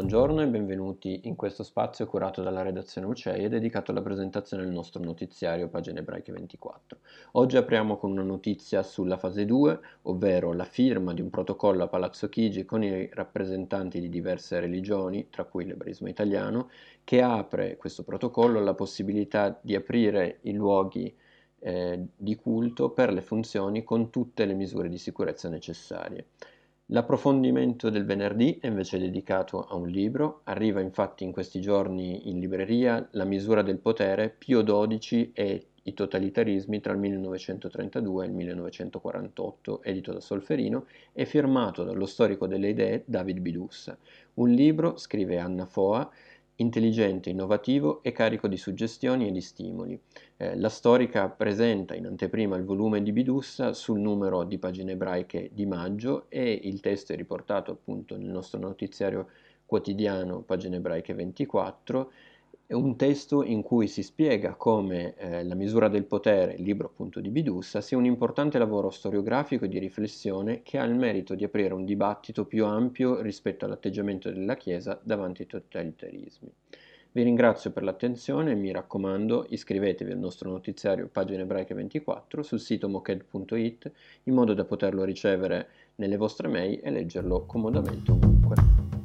Buongiorno e benvenuti in questo spazio curato dalla redazione UCEI e dedicato alla presentazione del nostro notiziario Pagine Ebraiche 24. Oggi apriamo con una notizia sulla fase 2, ovvero la firma di un protocollo a Palazzo Chigi con i rappresentanti di diverse religioni, tra cui l'ebraismo italiano, che apre questo protocollo la possibilità di aprire i luoghi eh, di culto per le funzioni con tutte le misure di sicurezza necessarie. L'approfondimento del venerdì è invece dedicato a un libro, arriva infatti in questi giorni in libreria La misura del potere, Pio XII e i totalitarismi tra il 1932 e il 1948, edito da Solferino e firmato dallo storico delle idee David Bidussa. Un libro, scrive Anna Foa, intelligente, innovativo e carico di suggestioni e di stimoli. Eh, la storica presenta in anteprima il volume di Bidussa sul numero di pagine ebraiche di maggio e il testo è riportato appunto nel nostro notiziario quotidiano Pagine ebraiche 24 è un testo in cui si spiega come eh, La misura del potere, il libro appunto di Bidussa, sia un importante lavoro storiografico e di riflessione che ha il merito di aprire un dibattito più ampio rispetto all'atteggiamento della Chiesa davanti ai totalitarismi. Vi ringrazio per l'attenzione e mi raccomando iscrivetevi al nostro notiziario Pagine Ebraiche 24 sul sito moked.it in modo da poterlo ricevere nelle vostre mail e leggerlo comodamente ovunque.